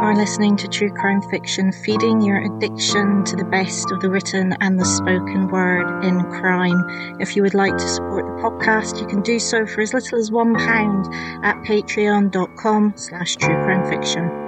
are listening to True Crime Fiction, feeding your addiction to the best of the written and the spoken word in crime. If you would like to support the podcast, you can do so for as little as one pound at patreon.com slash truecrimefiction.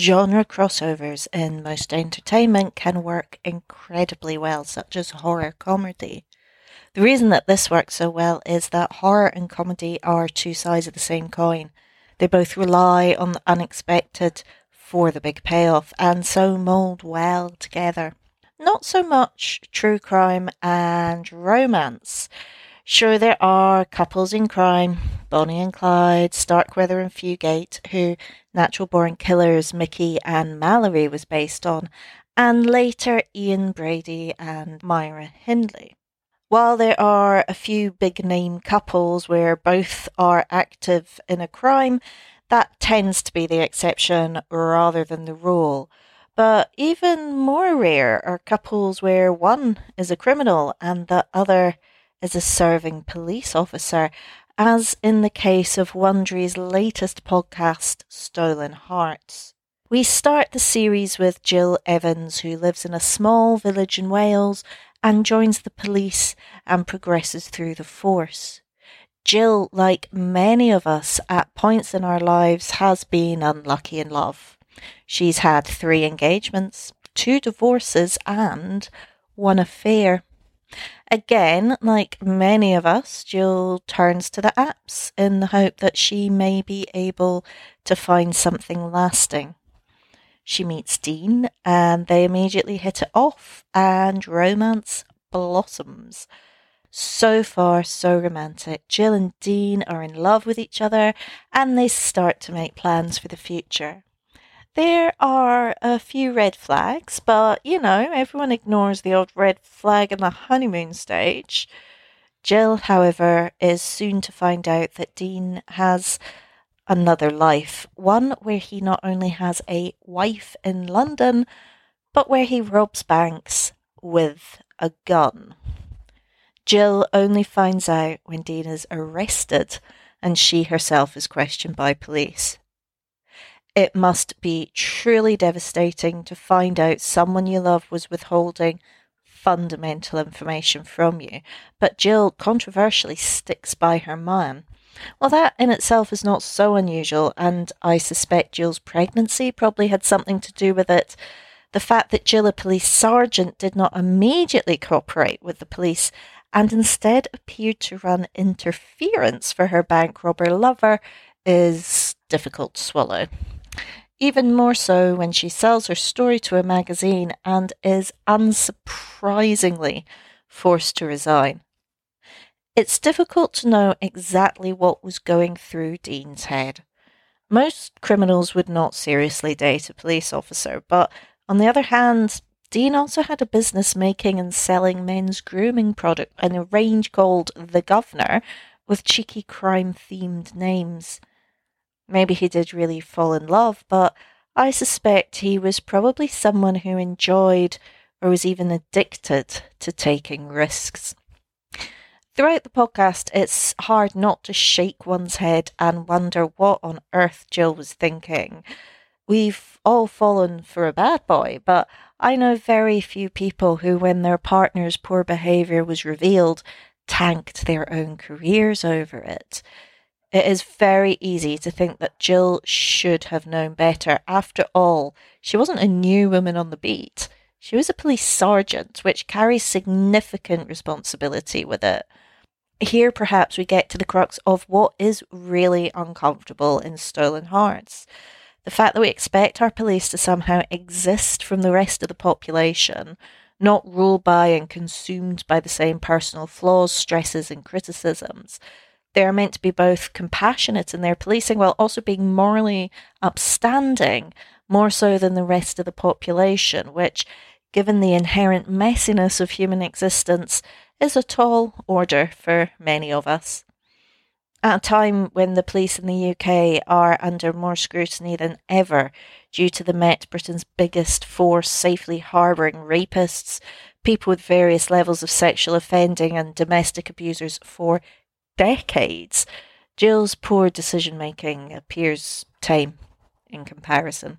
Genre crossovers in most entertainment can work incredibly well, such as horror comedy. The reason that this works so well is that horror and comedy are two sides of the same coin. They both rely on the unexpected for the big payoff and so mold well together. Not so much true crime and romance. Sure, there are couples in crime, Bonnie and Clyde, Starkweather and Fugate, who Natural Born Killers Mickey and Mallory was based on, and later Ian Brady and Myra Hindley. While there are a few big name couples where both are active in a crime, that tends to be the exception rather than the rule. But even more rare are couples where one is a criminal and the other is a serving police officer, as in the case of Wondery's latest podcast, Stolen Hearts. We start the series with Jill Evans, who lives in a small village in Wales and joins the police and progresses through the force. Jill, like many of us at points in our lives, has been unlucky in love. She's had three engagements, two divorces, and one affair. Again, like many of us, Jill turns to the apps in the hope that she may be able to find something lasting. She meets Dean and they immediately hit it off, and romance blossoms. So far, so romantic. Jill and Dean are in love with each other and they start to make plans for the future. There are a few red flags, but you know, everyone ignores the old red flag in the honeymoon stage. Jill, however, is soon to find out that Dean has another life, one where he not only has a wife in London, but where he robs banks with a gun. Jill only finds out when Dean is arrested and she herself is questioned by police. It must be truly devastating to find out someone you love was withholding fundamental information from you, but Jill controversially sticks by her man. Well, that in itself is not so unusual, and I suspect Jill's pregnancy probably had something to do with it. The fact that Jill, a police sergeant, did not immediately cooperate with the police and instead appeared to run interference for her bank robber lover is difficult to swallow even more so when she sells her story to a magazine and is unsurprisingly forced to resign. It's difficult to know exactly what was going through Dean's head. Most criminals would not seriously date a police officer, but on the other hand, Dean also had a business making and selling men's grooming product in a range called The Governor with cheeky crime themed names. Maybe he did really fall in love, but I suspect he was probably someone who enjoyed or was even addicted to taking risks. Throughout the podcast, it's hard not to shake one's head and wonder what on earth Jill was thinking. We've all fallen for a bad boy, but I know very few people who, when their partner's poor behaviour was revealed, tanked their own careers over it. It is very easy to think that Jill should have known better. After all, she wasn't a new woman on the beat. She was a police sergeant, which carries significant responsibility with it. Here, perhaps, we get to the crux of what is really uncomfortable in Stolen Hearts. The fact that we expect our police to somehow exist from the rest of the population, not ruled by and consumed by the same personal flaws, stresses, and criticisms they are meant to be both compassionate in their policing while also being morally upstanding, more so than the rest of the population, which, given the inherent messiness of human existence, is a tall order for many of us. At a time when the police in the UK are under more scrutiny than ever due to the Met Britain's biggest force safely harbouring rapists, people with various levels of sexual offending and domestic abusers for decades, Jill's poor decision making appears tame in comparison.